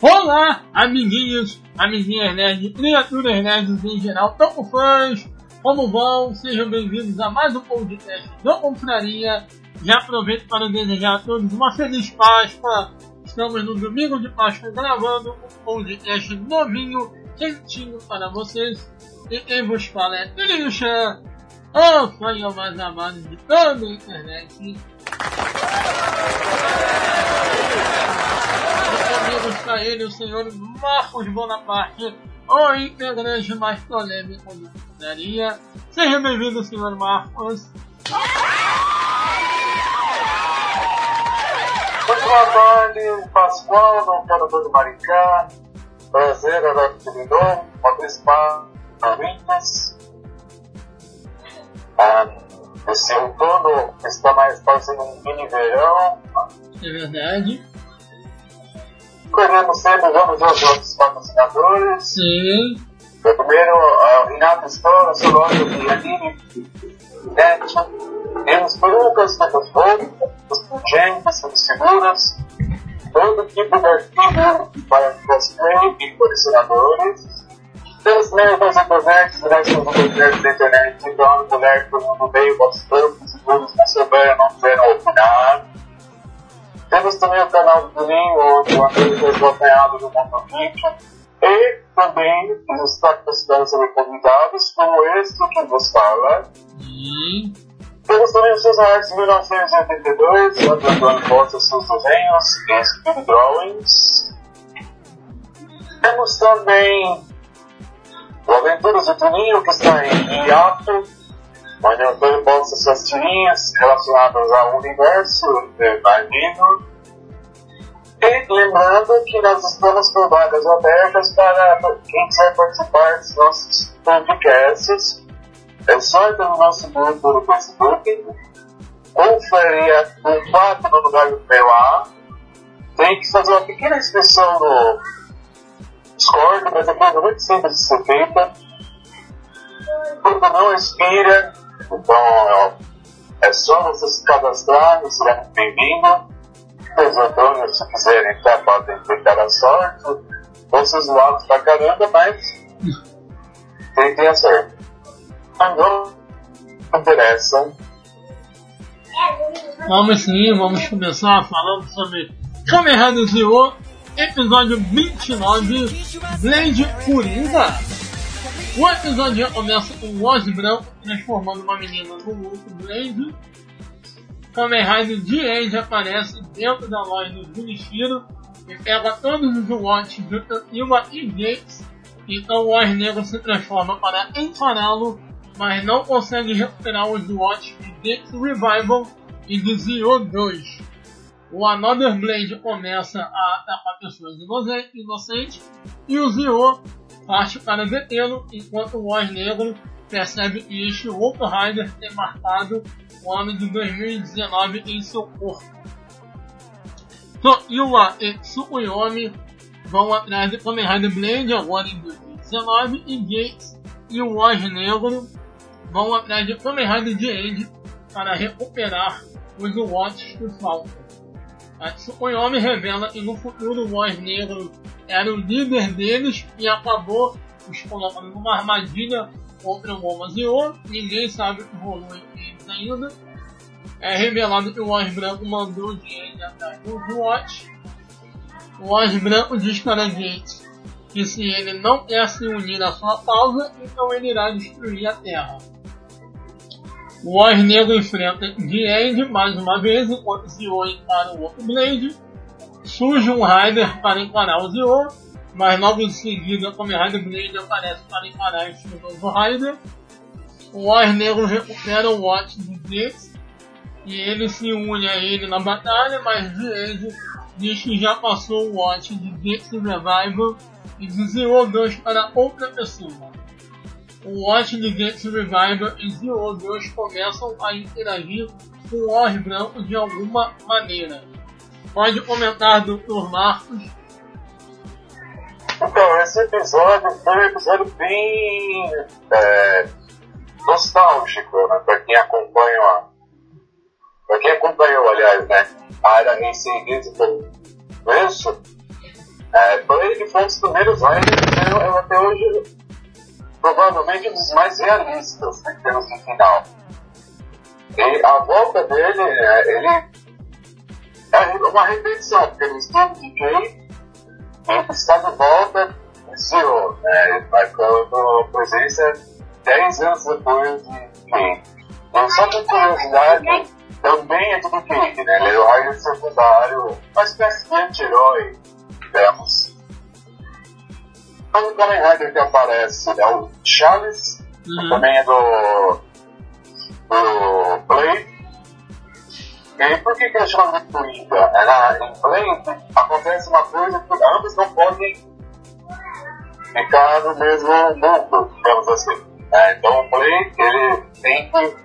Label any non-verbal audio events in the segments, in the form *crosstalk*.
Olá, amiguinhos, amiguinhas nerds, criaturas nerds em geral, tanto fãs, como vão? Sejam bem-vindos a mais um podcast do Confraria. Já aproveito para desejar a todos uma feliz Páscoa. Estamos no domingo de Páscoa gravando um podcast novinho, quentinho para vocês. E quem vos fala é Chan, o fã mais amado de toda a internet. Comigo está ele, o senhor Marcos Bonaparte, o integrante mais polêmico do Confraria. Seja bem-vindo, senhor Marcos. Muito boa tarde, Pascoal, doutor do Maricá. Prazer, Adalto Filidon, Patrícia Pavinhas. Ah, esse outono está mais parecendo um mini verão. É verdade. Correndo sempre, vamos aos outros patrocinadores. Sim. O primeiro, a Renato Store, seu loja de anime, net. Temos perucas, temos roupas, pungentes, temos figuras, todo tipo de artigo para cosplay e colecionadores. Temos nerds e internet, do mundo nerd da internet, então o nerd do mundo meio, bastante, seguros, não souberam, não quiseram opinar. Temos também o canal do Juninho, onde o André foi acompanhado do Mundo Geek. E também está considerando sobre convidados, como este que vos fala. E Temos também os seus artes de 1982, onde o Antônio posta seus desenhos e Speed Drawings. Temos também o Aventuras do Juninho, que está em hiato, onde o Antônio posta suas tirinhas relacionadas ao universo de Marino. E lembrando que nós estamos com vagas abertas para quem quiser participar dos nossos podcasts. É só entrar no nosso grupo do Facebook, conferir um 4 no lugar do PLA. Tem que fazer uma pequena inscrição no Discord, mas é coisa muito simples de ser feita. Tudo não expira, então é só você se cadastrar, você será bem-vindo. Os Antônio, se quiserem entrar, podem tentar a sorte. Vão ser zoados pra caramba, mas tentem a sorte. Agora, não interessa. vamos sim, vamos começar falando sobre Kamen Rider episódio 29, Blade Coringa. O episódio já começa com o Oz branco transformando uma menina no outro Blade. Kamen Rider de Age aparece dentro da loja do Junichiro e pega todos os watches do Tanima e Gates. Então o Oz negro se transforma para encará-lo, mas não consegue recuperar os watches de Gates Revival e de Zero 2. O Another Blade começa a atacar pessoas inoce- inocentes e o Zero parte para detê-lo, enquanto o Oz negro percebe que este outro Rider tem marcado o ano de 2019 em seu corpo. Tokiwa e Tsukuyomi vão atrás de Kamen Rider Blade agora em 2019 e Gates e o Oz negro vão atrás de Kamen Rider de Age para recuperar os watches que faltam. A Tsukuyomi revela que no futuro o Oz negro era o líder deles e acabou os colocando numa armadilha contra o Goma Zero. Ninguém sabe o que rolou entre eles ainda. É revelado que o Oz branco mandou o Jane atrás do Watch. O Oz branco diz para Gates que se ele não quer se unir à sua causa, então ele irá destruir a Terra. O Oz negro enfrenta The mais uma vez enquanto Zero encara o outro Blade. Surge um Rider para encarar o Zero, mas logo em seguida como Rider Blade aparece para encarar este novo Rider. O Oz negro recupera o Watch de Gates e ele se une a ele na batalha, mas The diz que já passou o Watch de Gates Revival e de Zero 2 para outra pessoa. O Watch de Gates Revival e Zero 2 começam a interagir com o Oz branco de alguma maneira. Pode comentar, Dr. Marcos. Então, esse episódio foi um episódio bem é, nostálgico, né? Pra quem acompanha, pra quem acompanhou, aliás, né? A área Racing desde o começo, É, Blade foi um dos primeiros Riders, né, eu até hoje provavelmente um dos mais realistas em termos de final. E a volta dele, é, ele é uma repetição, porque no Steve Decay ele está de volta Zero, né? Ele marcando presença 10 anos depois de Decay. Então, só por curiosidade, também é tudo Cage, né? Ele é o raio secundário, uma espécie de anti-herói, digamos. O Kamen Rider que aparece é o Charles, Uhum. também é do, do Blade. E aí, por que, que ele chama de na, em Blade acontece uma coisa que ambos não podem ficar no mesmo mundo, digamos assim. É, então o Blade ele tem que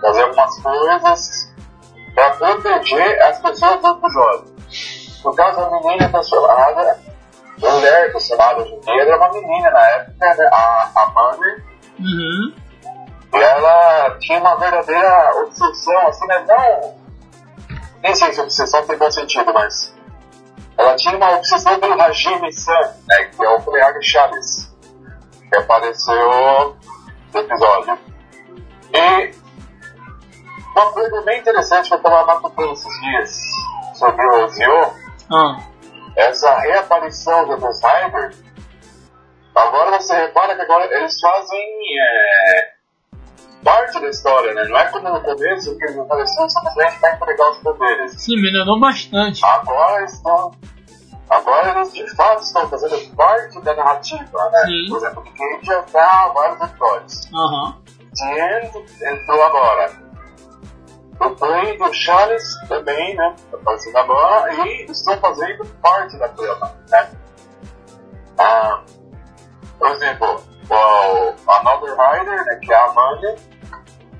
fazer algumas coisas para proteger as pessoas do episódio. No caso, a menina personada, mulher hoje em dia, era uma menina na época, a, a Manny, Uhum. e ela tinha uma verdadeira obsessão, assim, né? Não. Nem sei se obsessão tem bom sentido, mas. Ela tinha uma obsessão pelo Hajime San, né? Que é o Coleag Chaves, que apareceu no episódio. E. Uma coisa bem interessante que eu estava matutando esses dias sobre o Zio, Ah. essa reaparição do Rider, agora você repara que agora eles fazem é, parte da história, né? Não é como no começo que eles apareciam simplesmente para entregar os poderes. Sim, melhorou bastante. Agora estão. Agora eles de fato estão fazendo parte da narrativa, né? Sim. Por exemplo, Cage já está há vários episódios. Aham. Tien entrou agora. O Play do Charles também, né? Aparecendo agora e estão fazendo parte da trama, né? Ah, por exemplo, o Another Rider, né, que é a Amanda,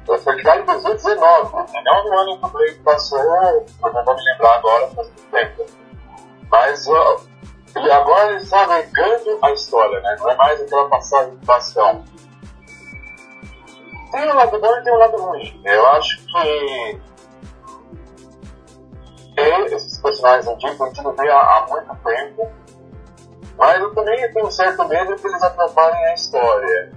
ela foi criada em 2019, e não no ano que o Blade passou, eu não vou me lembrar agora, faz muito tempo. Mas ó, ele agora ele está negando a história, né? Não é mais aquela passagem de bastão. Tem um lado bom e tem um lado ruim. Eu acho que esses personagens antigos não vê há, há muito tempo, mas eu também tenho um certo medo que eles atrapalhem a história.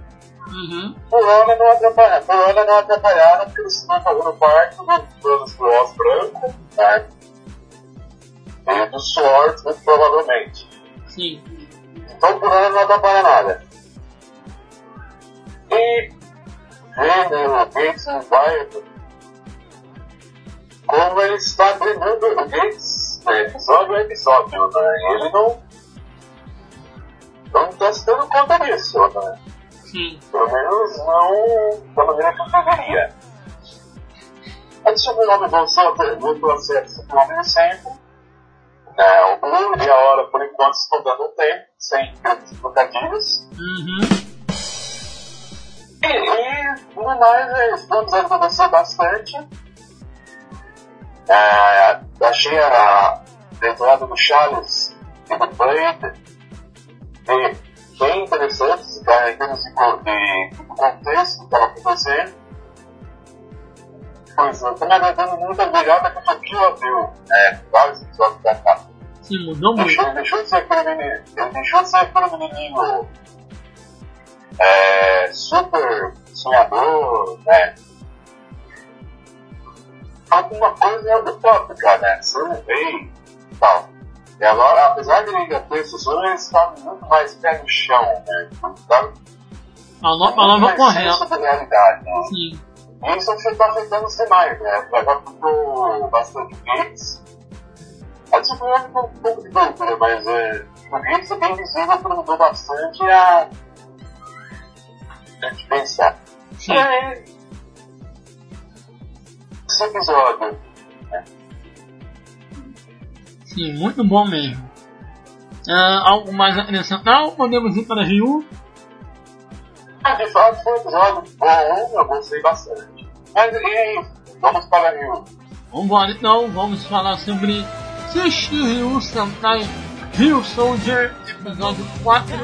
Uhum. Hora não atrapalharam, hora não atrapalharam porque eles estão fazendo parte dos planos do Oz Branco, né? E do Sword, muito provavelmente. Sim. Então hora não atrapalha nada. E vendo o Gates no Bible, como ele está treinando o Gates né, episódio a episódio, né? Ele não não está se dando conta disso, né? Sim. Pelo menos não da maneira que eu deveria. Antes de o nome você, eu pergunto a você se o nome sempre. É, o Blue e a hora, por enquanto, estão dando tempo, sem grandes trocadilhos. Uhum. E, e no mais, é, estamos a conversar bastante. É, achei a entrada do Charles e do Blade bem interessantes, tá, em termos de, de, de contexto que estava acontecendo. Pois eu tô me agradando muito a virada que o Tokyo deu, é, vários episódios da cá. Sim, mudou muito. Deixou, deixou de ser aquele menino, ele deixou de ser aquele menino é, super sonhador, né? Alguma coisa utópica, né? Você não vê e tal. E agora, apesar de ele ainda ter esses sonhos, ele está muito mais pé no chão, né? Tá muito nova mais correta. senso da realidade. Né? Sim. E isso está afetando os demais, né? Já ficou bastante Gates. A disciplina ficou um pouco de dúvida, mas é, o Gates é bem visível que mudou bastante a. a pensar. Sim. E aí, esse episódio, Sim, muito bom mesmo. Ah, algo mais acrescentar? ou Podemos ir para Ryu? ah, de fato, foi um episódio bom, eu gostei bastante. Mas e vamos para Rio. Vambora então, vamos falar sobre Sushi Ryu Sentai Ryu Soldier, episódio 4,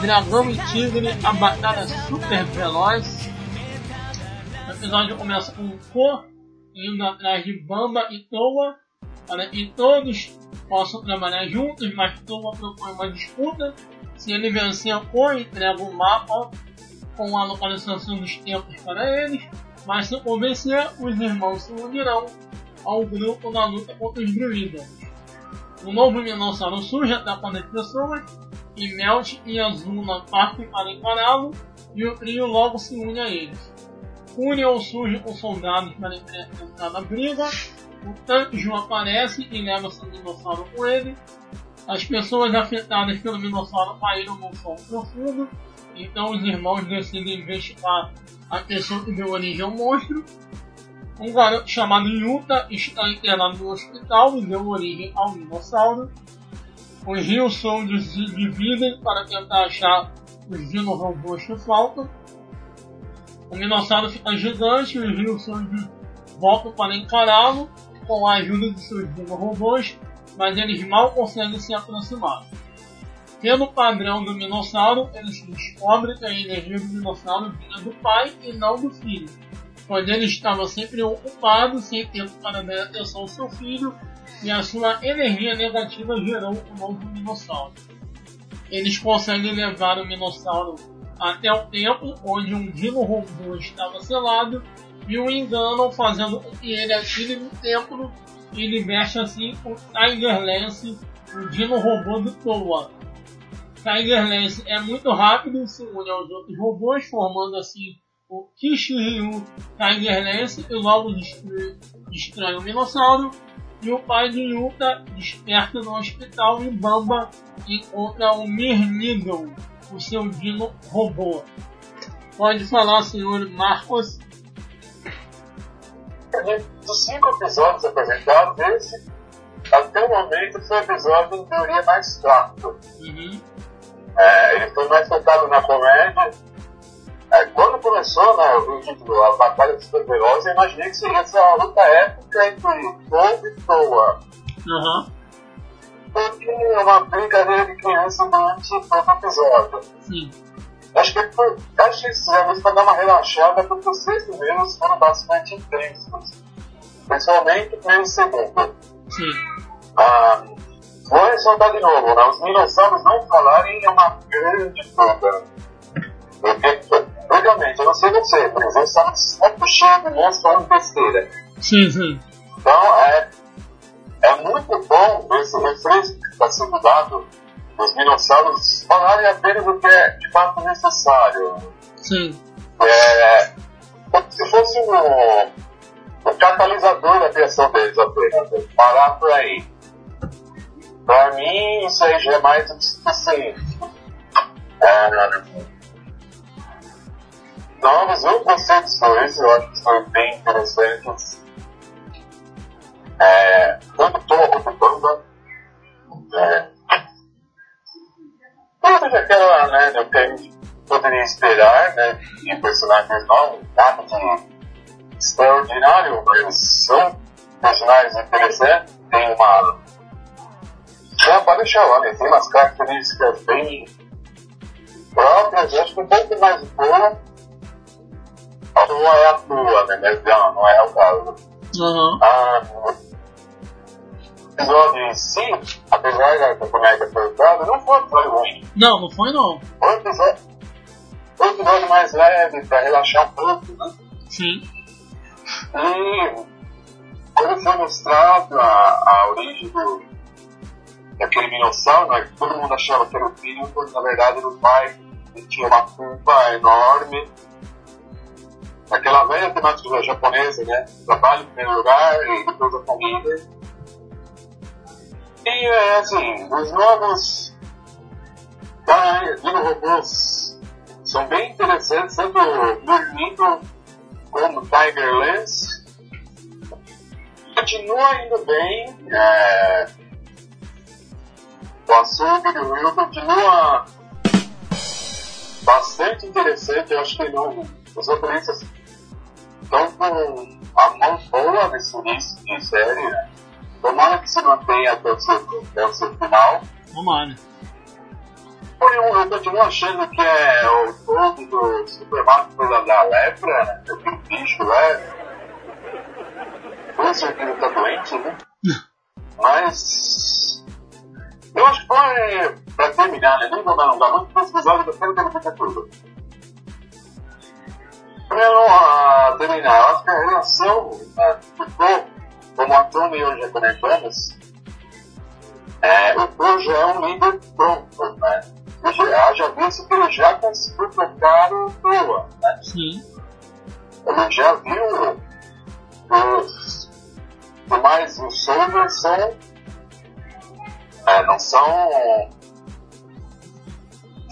Dragão e Tigre, a batalha super veloz. O episódio começa com o Ko indo atrás de Bamba e Toa, para que todos possam trabalhar juntos, mas Toa propõe uma disputa. Se ele vencer, ou entrega um mapa com a localização dos tempos para eles, mas se convencer, os irmãos se unirão ao grupo na luta contra os druidas. O novo Minossauro surge atacando as pessoas, e Melt e Azula partem para encará-lo, e o trio logo se une a eles. Union surge com soldados para enfrentar a briga, o Tanjo aparece e leva seu dinossauro com ele. As pessoas afetadas pelo dinossauro caíram no sol profundo, então os irmãos decidem investigar a pessoa que deu origem ao monstro. Um garoto chamado Yuta está internado no hospital e deu origem ao dinossauro. Os rios Soldiers se dividem para tentar achar os dinossauro que faltam. O Minossauro fica gigante e os rios Soldiers voltam para encará-lo com a ajuda de seus robôs, mas eles mal conseguem se aproximar. Pelo padrão do Minossauro, eles descobrem que a energia do Minossauro vinha do pai e não do filho, pois ele estava sempre ocupado, sem tempo para dar atenção ao seu filho, e a sua energia negativa gerou o novo Minossauro. Eles conseguem levar o Minossauro até o templo onde um dino robô estava selado e o enganam fazendo que ele atire no templo e liberte assim o Tiger Lance, o dino robô do Toa. Tiger Lance é muito rápido, se une aos outros robôs, formando assim o Kishiryu Tiger Lance e logo destrói, destrói o Minossauro. E o pai de Yuta desperta no hospital e Bamba encontra o Mirnido, o seu dino robô. Pode falar, senhor Marcos? Dos cinco episódios apresentados, esse até o momento foi o episódio em teoria mais fraco. Uhum. É, ele foi mais focado na comédia. É, quando começou né, o título, a Batalha dos Super-Heróis, eu imaginei que seria essa luta épica entre Paul e Toa. Uhum. Porque é uma brincadeira de criança durante todo o episódio. Sim. Acho que, foi, acho que isso para dar uma relaxada, porque os seis primeiros foram bastante intensos. Principalmente o primeiro e segundo. Sim. Ah, Vou ressaltar de novo, né? os dinossauros não falarem é uma grande coisa. Porque, obviamente, eu não sei você, mas eles são muito cheios de monstros falando besteira. Sim, sim. Então, é, é muito bom esse refresco que está sendo dado dos dinossauros falarem apenas o que é de fato necessário. Sim. É, se fosse um, um catalisador da criação deles apenas, né? parar por aí. Para mim, isso aí já é mais do que suficiente. É, novos, eu gostei dos dois, eu acho que são bem interessantes. É, tanto Toa quanto Bamba. É, toda aquela, né, do que a gente poderia esperar, né, de personagens novos, nada de extraordinário, mas são personagens interessantes, tem uma já pode deixar lá, né? Tem umas características bem próprias, acho que um pouco mais boa. Não é a tua, né? Mas não, não é o caso. Uhum. Ah, o episódio em si, apesar da comédia foi usada, não foi um episódio ruim. Não, não foi não. Foi um episódio, foi um episódio mais leve, pra relaxar um pouco, né? Sim. E quando foi mostrado a, a origem do, daquele minossauro, né? todo mundo achava que era o filho, quando na verdade o pai tinha uma culpa enorme. Aquela velha temática japonesa, né? Trabalho em primeiro lugar e depois a família. E é assim, os novos Dino Robôs são bem interessantes, tanto dormindo como Tiger Lens. Continua indo bem. É o assunto do Will continua bastante interessante. Eu acho que não, os roteiristas estão com a mão boa nesse início de série. Tomara que se mantenha até o seu, até o seu final. Tomara. Eu, eu continuo achando que é o todo do Superman da, da lepra, né? aquele bicho lá. Com certeza tá doente, né? *laughs* Mas. Eu acho que foi. Pra terminar, né? Nem vou dar um dar muito pesquisado, eu quero ter muita coisa. Pra não terminar, eu acho que a relação né, ficou, como a Tony e já comentamos, é, o Pro já é um líder pronto, né? Já, já visto que ele já conseguiu tocar o Proa, né? Sim. Ele já viu os. Por mais os Soldiers são. É, não são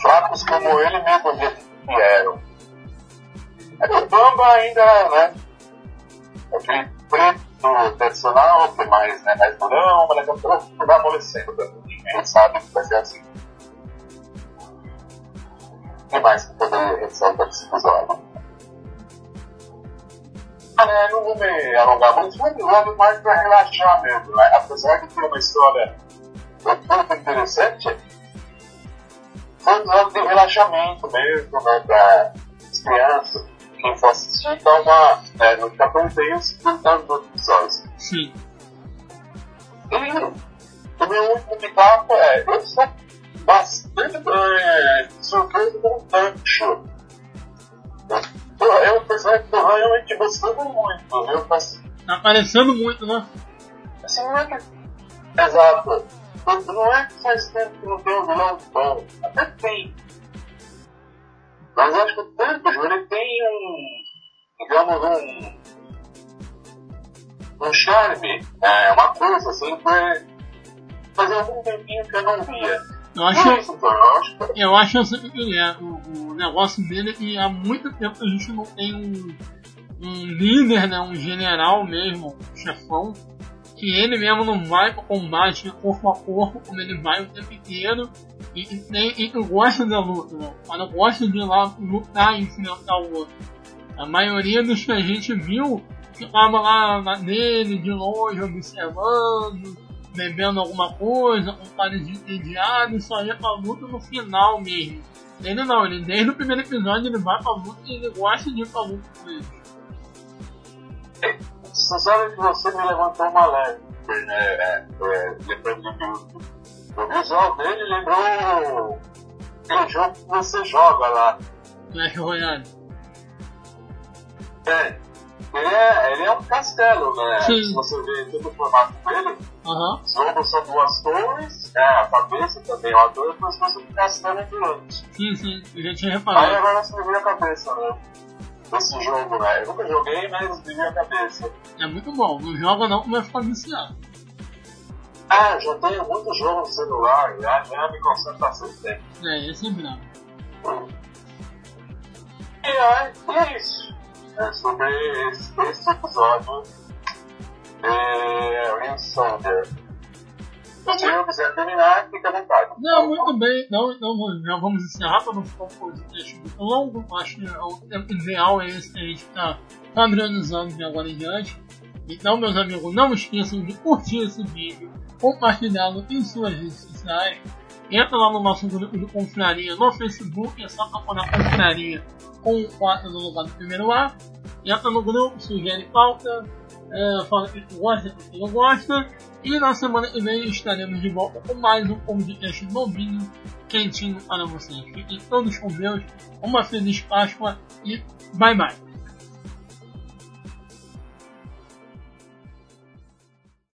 fracos como ele mesmo que eram. É o Bamba ainda, né? Aquele preto tradicional, que é mais, né, mais durão, mas daqui a pouco vai amolecendo também. A gente sabe que vai ser assim. O que mais que poderia ressaltar desse episódio? Ah, né, não vou me alongar muito, foi um episódio mais pra relaxar mesmo, né? Apesar de ter uma história muito interessante, foi um episódio de relaxamento mesmo, né? Pra as crianças, quem for assistir, dá uma. É, não ficar tão tenso tentando Sim. E o meu último pitaco é: eu sou bastante é, surpreso com o Tancho. É um personagem que eu realmente gostando muito, viu? Mas, Tá aparecendo muito, né? assim, não é que. Exato. Não é que faz tempo que não tem um vilão bom. Até tem. Mas acho que o Tancho, ele tem um. digamos, um. Um charme. É uma coisa assim que. Fazia algum tempinho que eu não via. Eu Não é acho, isso, eu acho assim é, o, o negócio dele é que há muito tempo a gente não tem um, um líder, né, um general mesmo, um chefão, que ele mesmo não vai pro combate corpo a corpo, como ele vai o tempo inteiro, e, e, e eu gosto da luta, né? mas eu gosto de ir lá lutar e enfrentar o outro. A maioria dos que a gente viu ficava lá na- nele, de longe, observando, bebendo alguma coisa, com cara de entediado, e só ia pra luta no final mesmo. Ele não, ele desde o primeiro episódio ele vai pra luta e ele gosta de ir pra luta com ele. Você sabe que você me levantou uma leve, né? É, é, depois do grupo. O visual dele lembrou aquele jogo que você joga lá. Clash Royale. É, ele é, ele é um castelo, né? Sim. Se você vê todo o formato dele, Aham. os ombros são duas torres, é, a cabeça também é uma torre, mas você um castelo ambulante. Sim, sim, eu já tinha Aí reparado. agora você veio a cabeça, né? Esse jogo, né? Eu nunca joguei, mas veio a cabeça. É muito bom, não joga não, mas fica viciado. Ah, já tenho muito jogo no celular, já, já me concentro bastante tempo. É, esse é brabo. E aí, e é isso. É sobre esse, esse episódio de Ring Soldier. Se eu quiser terminar, fica à vontade. Não, muito bem, não, então já vamos encerrar para não ficar um podcast muito longo. Acho que o tempo ideal é esse que a gente está padronizando de agora em diante. Então, meus amigos, não esqueçam de curtir esse vídeo, compartilhá-lo em suas redes sociais. Entra lá no nosso grupo de confraria no Facebook, é só procurar confraria com o 4 no lugar do primeiro A. Entra no grupo, sugere pauta, é, fala o que gosta o que não gosta. E na semana que vem estaremos de volta com mais um podcast novinho, quentinho para vocês. Fiquem todos com Deus, uma feliz Páscoa e bye bye.